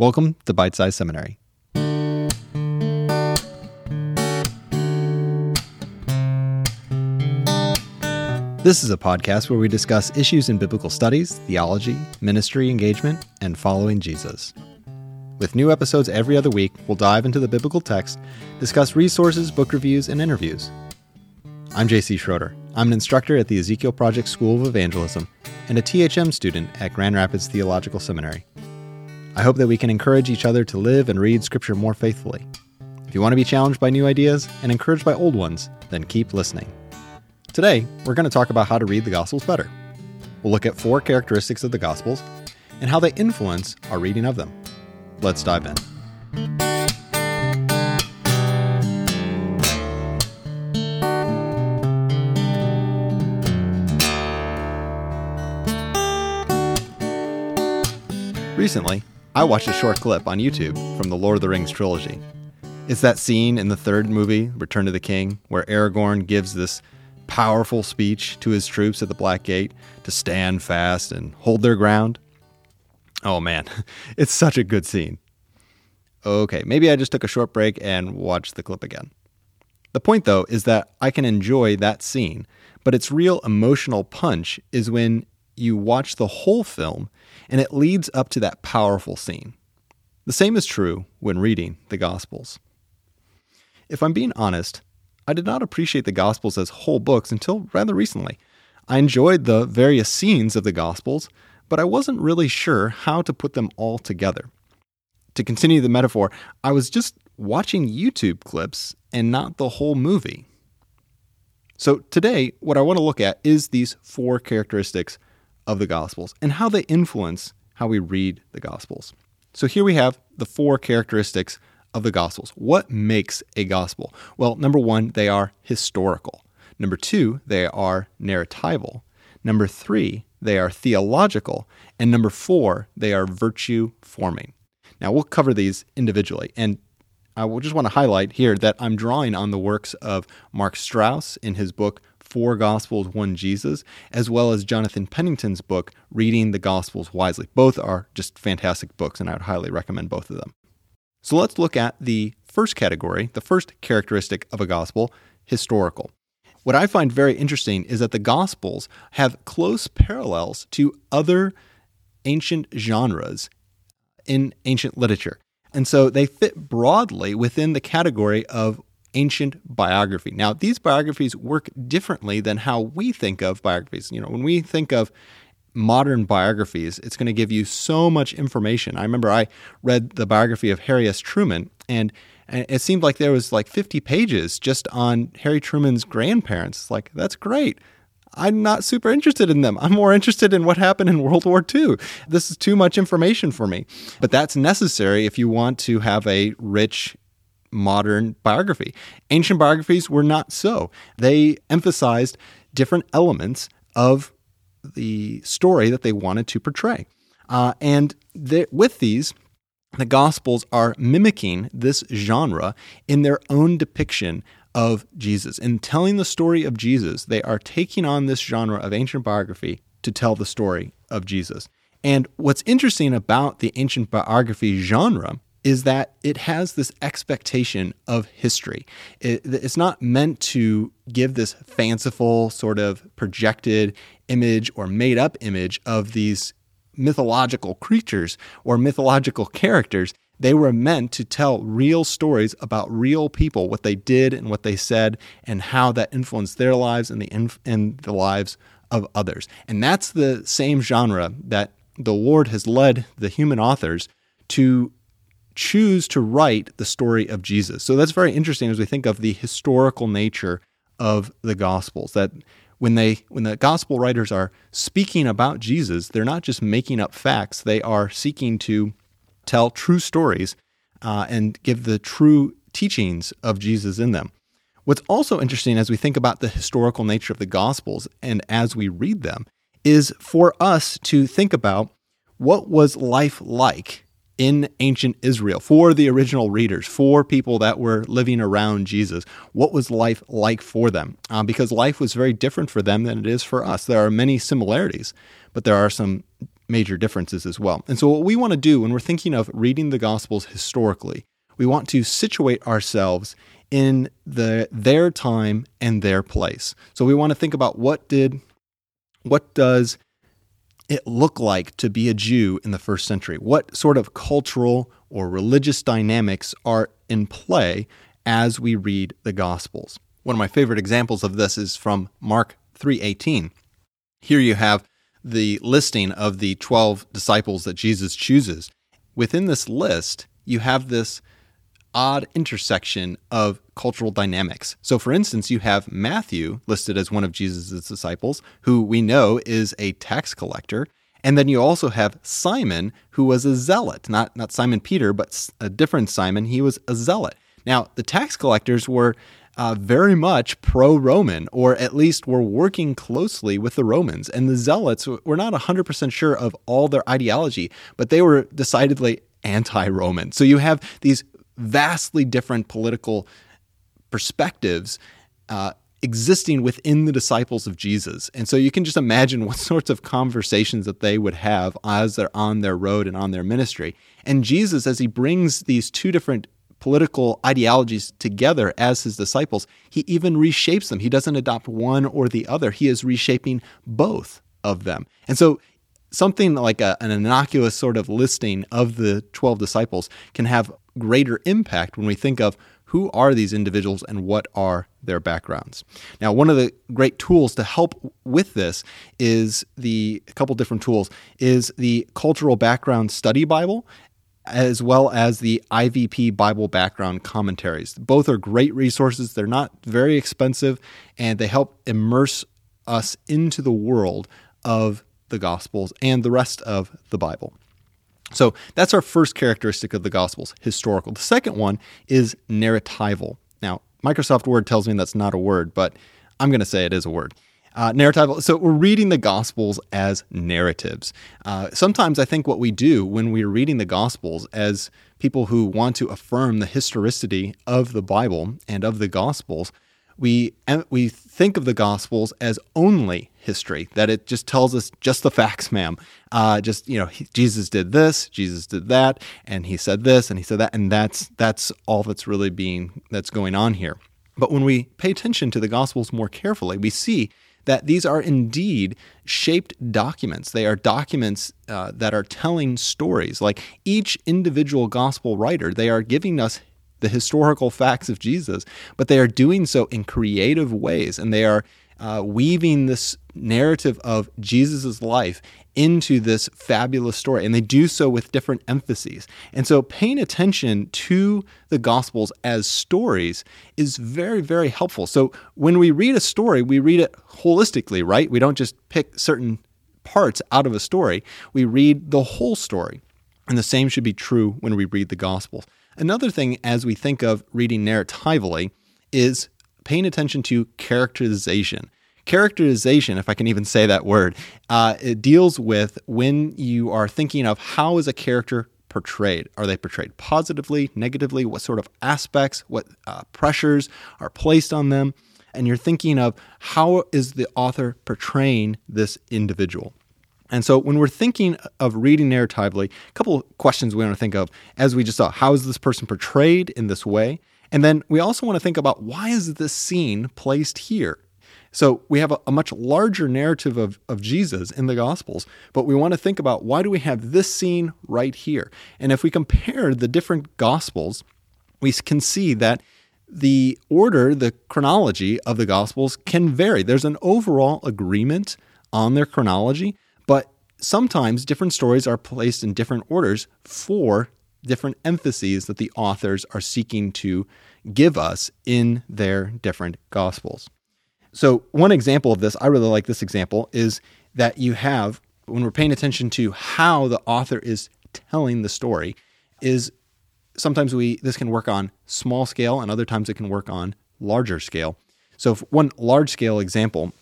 Welcome to Bite Size Seminary. This is a podcast where we discuss issues in biblical studies, theology, ministry engagement, and following Jesus. With new episodes every other week, we'll dive into the biblical text, discuss resources, book reviews, and interviews. I'm JC Schroeder. I'm an instructor at the Ezekiel Project School of Evangelism and a THM student at Grand Rapids Theological Seminary. I hope that we can encourage each other to live and read Scripture more faithfully. If you want to be challenged by new ideas and encouraged by old ones, then keep listening. Today, we're going to talk about how to read the Gospels better. We'll look at four characteristics of the Gospels and how they influence our reading of them. Let's dive in. Recently, I watched a short clip on YouTube from the Lord of the Rings trilogy. It's that scene in the third movie, Return of the King, where Aragorn gives this powerful speech to his troops at the Black Gate to stand fast and hold their ground. Oh man, it's such a good scene. Okay, maybe I just took a short break and watched the clip again. The point, though, is that I can enjoy that scene, but its real emotional punch is when you watch the whole film and it leads up to that powerful scene. The same is true when reading the Gospels. If I'm being honest, I did not appreciate the Gospels as whole books until rather recently. I enjoyed the various scenes of the Gospels, but I wasn't really sure how to put them all together. To continue the metaphor, I was just watching YouTube clips and not the whole movie. So today, what I want to look at is these four characteristics of the Gospels and how they influence how we read the Gospels. So here we have the four characteristics of the Gospels. What makes a Gospel? Well, number one, they are historical. Number two, they are narratival. Number three, they are theological. And number four, they are virtue forming. Now, we'll cover these individually. And I will just want to highlight here that I'm drawing on the works of Mark Strauss in his book Four Gospels, One Jesus, as well as Jonathan Pennington's book, Reading the Gospels Wisely. Both are just fantastic books, and I would highly recommend both of them. So let's look at the first category, the first characteristic of a gospel, historical. What I find very interesting is that the gospels have close parallels to other ancient genres in ancient literature. And so they fit broadly within the category of ancient biography. Now, these biographies work differently than how we think of biographies. You know, when we think of modern biographies, it's going to give you so much information. I remember I read the biography of Harry S. Truman, and it seemed like there was like 50 pages just on Harry Truman's grandparents. Like, that's great. I'm not super interested in them. I'm more interested in what happened in World War II. This is too much information for me. But that's necessary if you want to have a rich modern biography. Ancient biographies were not so. They emphasized different elements of the story that they wanted to portray. Uh, and with these, the Gospels are mimicking this genre in their own depiction of Jesus. In telling the story of Jesus, they are taking on this genre of ancient biography to tell the story of Jesus. And what's interesting about the ancient biography genre is that it has this expectation of history. It, it's not meant to give this fanciful, sort of projected image or made up image of these mythological creatures or mythological characters. They were meant to tell real stories about real people, what they did and what they said, and how that influenced their lives and the, inf- and the lives of others. And that's the same genre that the Lord has led the human authors to choose to write the story of Jesus. So that's very interesting as we think of the historical nature of the Gospels. That when they when the gospel writers are speaking about Jesus, they're not just making up facts; they are seeking to tell true stories uh, and give the true teachings of Jesus in them. What's also interesting as we think about the historical nature of the Gospels and as we read them is for us to think about what was life like in ancient Israel for the original readers, for people that were living around Jesus. What was life like for them? Uh, because life was very different for them than it is for us. There are many similarities, but there are some major differences as well. And so, what we want to do when we're thinking of reading the Gospels historically, we want to situate ourselves in the their time and their place. So we want to think about what did what does it look like to be a Jew in the first century? What sort of cultural or religious dynamics are in play as we read the Gospels? One of my favorite examples of this is from Mark 3:18. Here you have the listing of the 12 disciples that Jesus chooses. Within this list, you have this odd intersection of cultural dynamics. So, for instance, you have Matthew listed as one of Jesus' disciples, who we know is a tax collector. And then you also have Simon, who was a zealot, not, not Simon Peter, but a different Simon. He was a zealot. Now, the tax collectors were uh, very much pro Roman, or at least were working closely with the Romans. And the zealots were not 100% sure of all their ideology, but they were decidedly anti Roman. So you have these vastly different political perspectives uh, existing within the disciples of Jesus. And so you can just imagine what sorts of conversations that they would have as they're on their road and on their ministry. And Jesus, as he brings these two different political ideologies together as his disciples, he even reshapes them. He doesn't adopt one or the other, he is reshaping both of them. And so something like a, an innocuous sort of listing of the 12 disciples can have greater impact when we think of who are these individuals and what are their backgrounds. Now, one of the great tools to help with this is the a couple different tools is the Cultural Background Study Bible as well as the IVP Bible Background commentaries. Both are great resources. They're not very expensive and they help immerse us into the world of the Gospels and the rest of the Bible. So that's our first characteristic of the Gospels, historical. The second one is narratival. Now, Microsoft Word tells me that's not a word, but I'm going to say it is a word. Uh, narratival. So we're reading the Gospels as narratives. Uh, sometimes I think what we do when we're reading the Gospels as people who want to affirm the historicity of the Bible and of the Gospels, we we think of the Gospels as only history. That it just tells us just the facts, ma'am. Uh, just you know, he, Jesus did this, Jesus did that, and he said this, and he said that, and that's that's all that's really being that's going on here. But when we pay attention to the Gospels more carefully, we see that these are indeed shaped documents. They are documents uh, that are telling stories. Like each individual gospel writer, they are giving us the historical facts of Jesus, but they are doing so in creative ways and they are uh, weaving this narrative of Jesus' life into this fabulous story. And they do so with different emphases. And so paying attention to the Gospels as stories is very, very helpful. So when we read a story, we read it holistically, right? We don't just pick certain parts out of a story, we read the whole story. And the same should be true when we read the Gospels. Another thing, as we think of reading narratively, is paying attention to characterization. Characterization, if I can even say that word, uh, it deals with when you are thinking of how is a character portrayed? Are they portrayed positively, negatively? What sort of aspects, what uh, pressures are placed on them? And you're thinking of how is the author portraying this individual? And so when we're thinking of reading narratively, a couple of questions we want to think of as we just saw how is this person portrayed in this way? And then we also want to think about why is this scene placed here? So we have a, a, much larger narrative of, of Jesus in the Gospels, but we want to think about why do we have this scene right here? And if we compare the different Gospels, we can see that the order, the chronology of the Gospels can vary. There's an overall agreement on their chronology, sometimes different stories are placed in different orders for different emphases that the authors are seeking to give us in their different gospels. So, one example of this, I really like this example, is that you have, when we're paying attention to how the author is telling the story, is sometimes we this can work on small scale and other times it can work on larger scale. So, one large scale example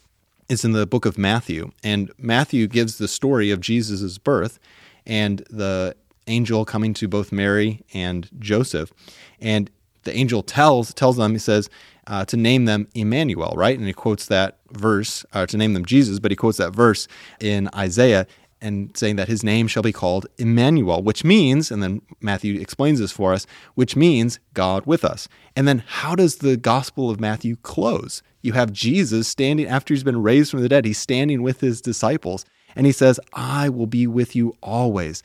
is in the book of Matthew. And Matthew gives the story of Jesus' birth and the angel coming to both Mary and Joseph. And the angel tells tells them, he says, uh, to name them Emmanuel, right? And he quotes that verse, uh, to name them Jesus, but he quotes that verse in Isaiah and saying that his name shall be called Emmanuel, which means, and then Matthew explains this for us, which means God with us. And then how does the Gospel of Matthew close? You have Jesus standing after he's been raised from the dead, he's standing with his disciples, and he says, I will be with you always.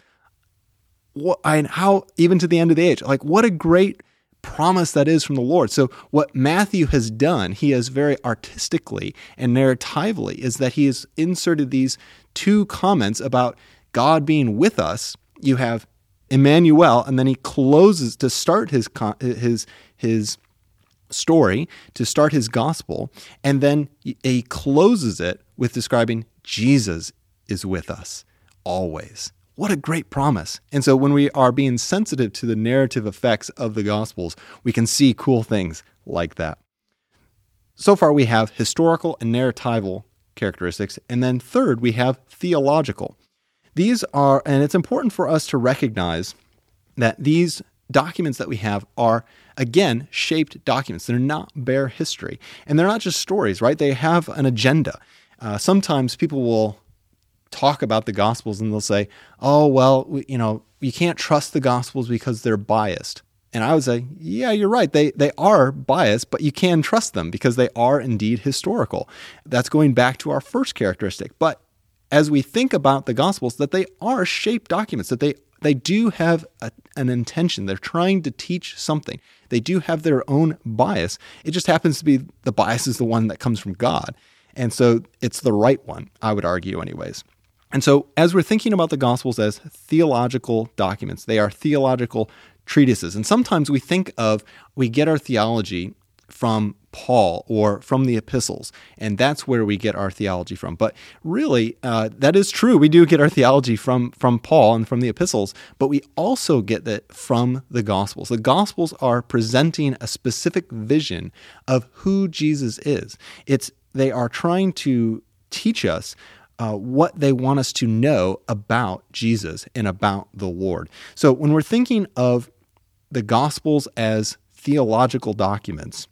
What, and how, even to the end of the age, like what a great promise that is from the Lord. So, what Matthew has done, he has very artistically and narratively, is that he has inserted these two comments about God being with us. You have Emmanuel, and then he closes to start his his his story to start his gospel, and then he closes it with describing Jesus is with us always. What a great promise. And so when we are being sensitive to the narrative effects of the Gospels, we can see cool things like that. So far, we have historical and narratival characteristics. And then third, we have theological. These are, and it's important for us to recognize that these documents that we have are, again, shaped documents. They're not bare history. And they're not just stories, right? They have an agenda. Uh, sometimes people will talk about the Gospels and they'll say, oh, well, we, you know, you can't trust the Gospels because they're biased. And I would say, yeah, you're right. They, they are biased, but you can trust them because they are indeed historical. That's going back to our first characteristic. But as we think about the Gospels, that they are shaped documents, that they, they do have a, an intention. They're trying to teach something. They do have their own bias. It just happens to be the bias is the one that comes from God. And so it's the right one, I would argue, anyways. And so, as we're thinking about the Gospels as theological documents, they are theological treatises. And sometimes we think of, we get our theology from Paul or from the epistles, and that's where we get our theology from. But really, uh, that is true. We do get our theology from from Paul and from the epistles, but we also get that from the Gospels. The Gospels are presenting a specific vision of who Jesus is. It's they are trying to teach us uh, what they want us to know about Jesus and about the Lord. So when we're thinking of the Gospels as theological documents,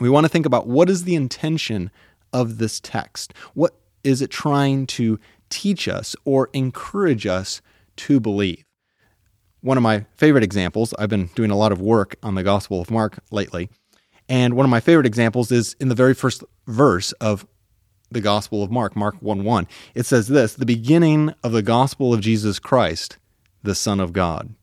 we want to think about what is the intention of this text? What is it trying to teach us or encourage us to believe? One of my favorite examples, I've been doing a lot of work on the Gospel of Mark lately, and one of my favorite examples is in the very first verse of the Gospel of Mark, Mark 1 1. It says this the beginning of the gospel of Jesus Christ, the Son of God.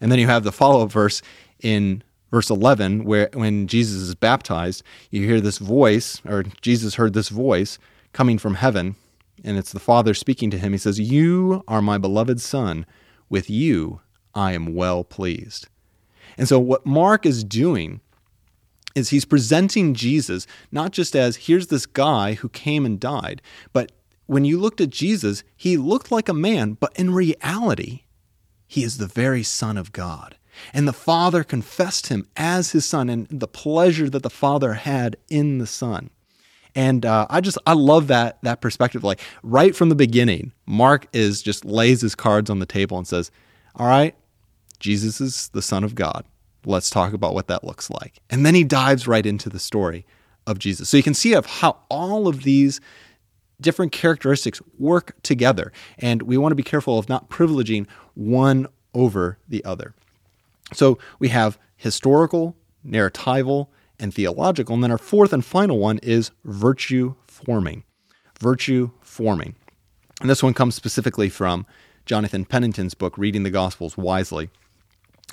And then you have the follow up verse in verse 11, where when Jesus is baptized, you hear this voice, or Jesus heard this voice coming from heaven, and it's the Father speaking to him. He says, You are my beloved Son. With you I am well pleased. And so, what Mark is doing is he's presenting Jesus not just as here's this guy who came and died, but when you looked at Jesus, he looked like a man, but in reality, he is the very Son of God. And the Father confessed him as his Son and the pleasure that the Father had in the Son. And uh, I just I love that that perspective. Like right from the beginning, Mark is just lays his cards on the table and says, "All right, Jesus is the Son of God. Let's talk about what that looks like. And then he dives right into the story of Jesus. So you can see of how all of these different characteristics work together. And we want to be careful of not privileging one over the other. So we have historical, narratival, and theological. And then our fourth and final one is virtue forming. Virtue forming. And this one comes specifically from Jonathan Pennington's book, Reading the Gospels Wisely.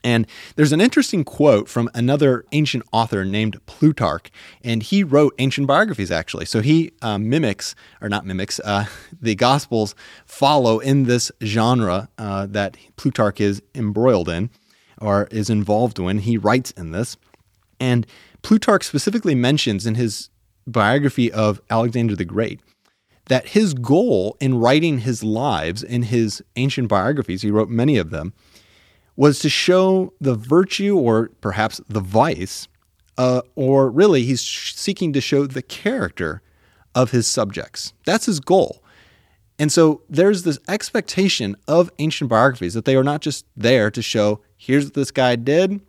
And there's an interesting quote from another ancient author named Plutarch, and he wrote ancient biographies actually. So he uh, mimics, or not mimics, uh, the Gospels follow in this genre uh, that Plutarch is embroiled in or is involved in. He writes in this. And Plutarch specifically mentions in his biography of Alexander the Great that his goal in writing his lives in his ancient biographies, he wrote many of them, was to show the virtue or perhaps the vice, uh, or really, he's seeking to show the character of his subjects. That's his goal. And so there's this expectation of ancient biographies that they are not just there to show, here's what this guy did.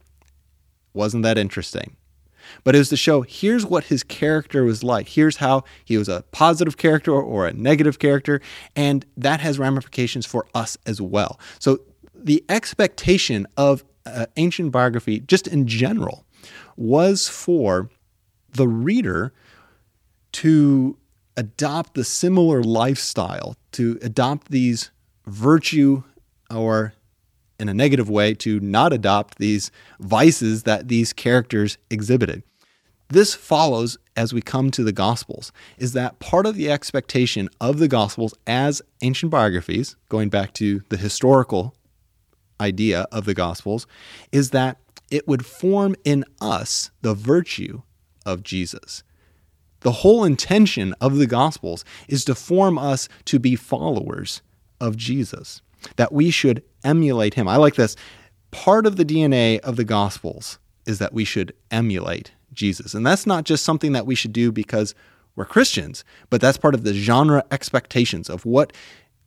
Wasn't that interesting? but it was to show here's what his character was like. Here's how he was a positive character or a negative character, and that has ramifications for us as well. So the expectation of uh, ancient biography, just in general, was for the reader to adopt the similar lifestyle, to adopt these virtue or in a negative way to not adopt these vices that these characters exhibited. This follows as we come to the Gospels, is that part of the expectation of the Gospels as ancient biographies, going back to the historical idea of the Gospels, is that it would form in us the virtue of Jesus. The whole intention of the Gospels is to form us to be followers of Jesus, that we should emulate him. I like this. Part of the DNA of the Gospels is that we should emulate Jesus. And that's not just something that we should do because we're Christians, but that's part of the genre expectations of what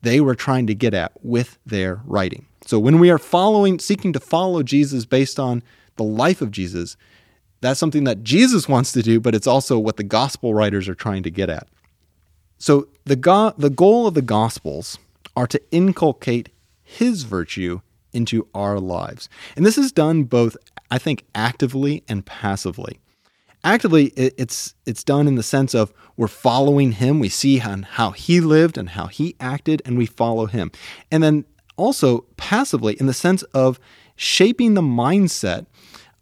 they were trying to get at with their writing. So when we are following, seeking to follow Jesus based on the life of Jesus, that's something that Jesus wants to do, but it's also what the gospel writers are trying to get at. So the go- the goal of the gospels are to inculcate his virtue into our lives. And this is done both I think actively and passively. Actively it's it's done in the sense of we're following him, we see how, how he lived and how he acted and we follow him. And then also passively in the sense of shaping the mindset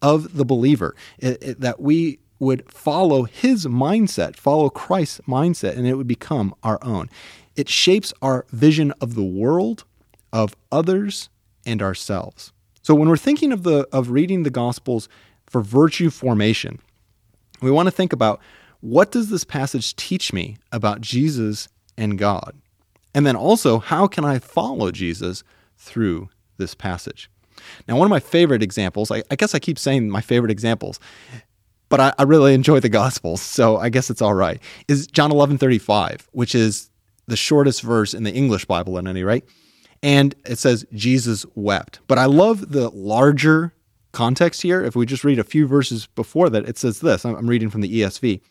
of the believer, it, it, that we would follow his mindset, follow Christ's mindset, and it would become our own. It shapes our vision of the world, of others, and ourselves. So when we're thinking of the of reading the gospels for virtue formation, we want to think about what does this passage teach me about Jesus and God? And then also, how can I follow Jesus through this passage? Now, one of my favorite examples, I, I guess I keep saying my favorite examples, but I, I, really enjoy the Gospels, so I guess it's all right, is John 11 35, which is the shortest verse in the English Bible at any rate. And it says, Jesus wept. But I love the larger context here. If we just read a few verses before that, it says this I'm reading from the ESV.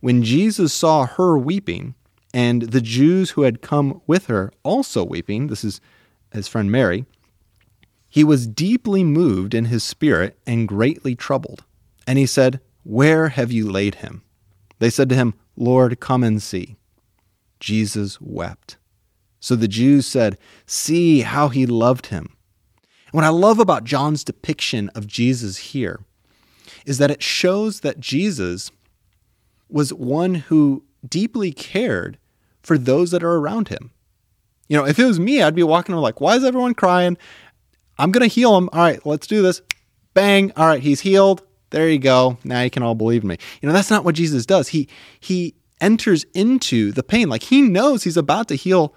When Jesus saw her weeping, and the Jews who had come with her also weeping, this is his friend Mary, he was deeply moved in his spirit and greatly troubled. And he said, Where have you laid him? They said to him, Lord, come and see. Jesus wept. So the Jews said, See how he loved him. And what I love about John's depiction of Jesus here is that it shows that Jesus was one who deeply cared for those that are around him. You know, if it was me, I'd be walking around like, why is everyone crying? I'm going to heal him. All right, let's do this. Bang. All right, he's healed. There you go. Now you can all believe me. You know, that's not what Jesus does. He he enters into the pain. Like he knows he's about to heal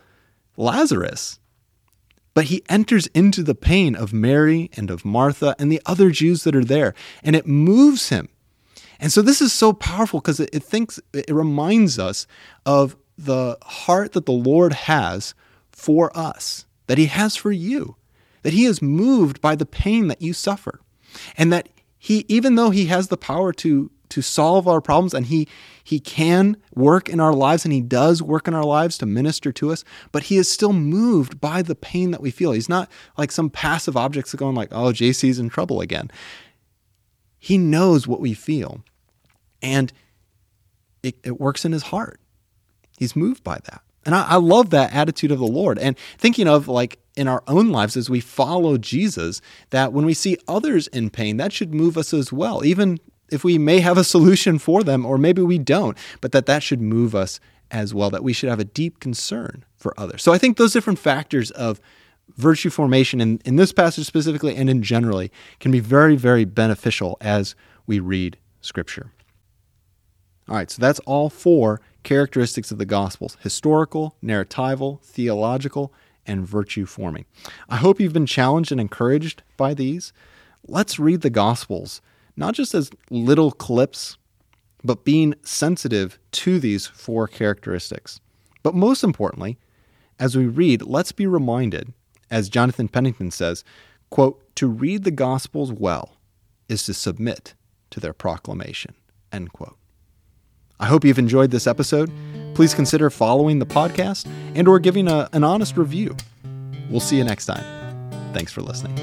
Lazarus. But he enters into the pain of Mary and of Martha and the other Jews that are there, and it moves him. And so this is so powerful because it, it thinks it reminds us of the heart that the Lord has for us, that he has for you that he is moved by the pain that you suffer. And that he, even though he has the power to, to solve our problems and he, he can work in our lives and he does work in our lives to minister to us, but he is still moved by the pain that we feel. He's not like some passive objects going like, oh, JC's in trouble again. He knows what we feel and it, it works in his heart. He's moved by that. And I, I love that attitude of the Lord. And thinking of like in our own lives as we follow Jesus, that when we see others in pain, that should move us as well, even if we may have a solution for them or maybe we don't, but that that should move us as well, that we should have a deep concern for others. So I think those different factors of virtue formation in, in this passage specifically and in generally can be very, very beneficial as we read Scripture. All right, so that's all four characteristics of the Gospels historical, narratival, theological, and virtue forming. I hope you've been challenged and encouraged by these. Let's read the Gospels, not just as little clips, but being sensitive to these four characteristics. But most importantly, as we read, let's be reminded, as Jonathan Pennington says, quote, to read the Gospels well is to submit to their proclamation. End quote. I hope you've enjoyed this episode. Please consider following the podcast and or giving a, an honest review. We'll see you next time. Thanks for listening.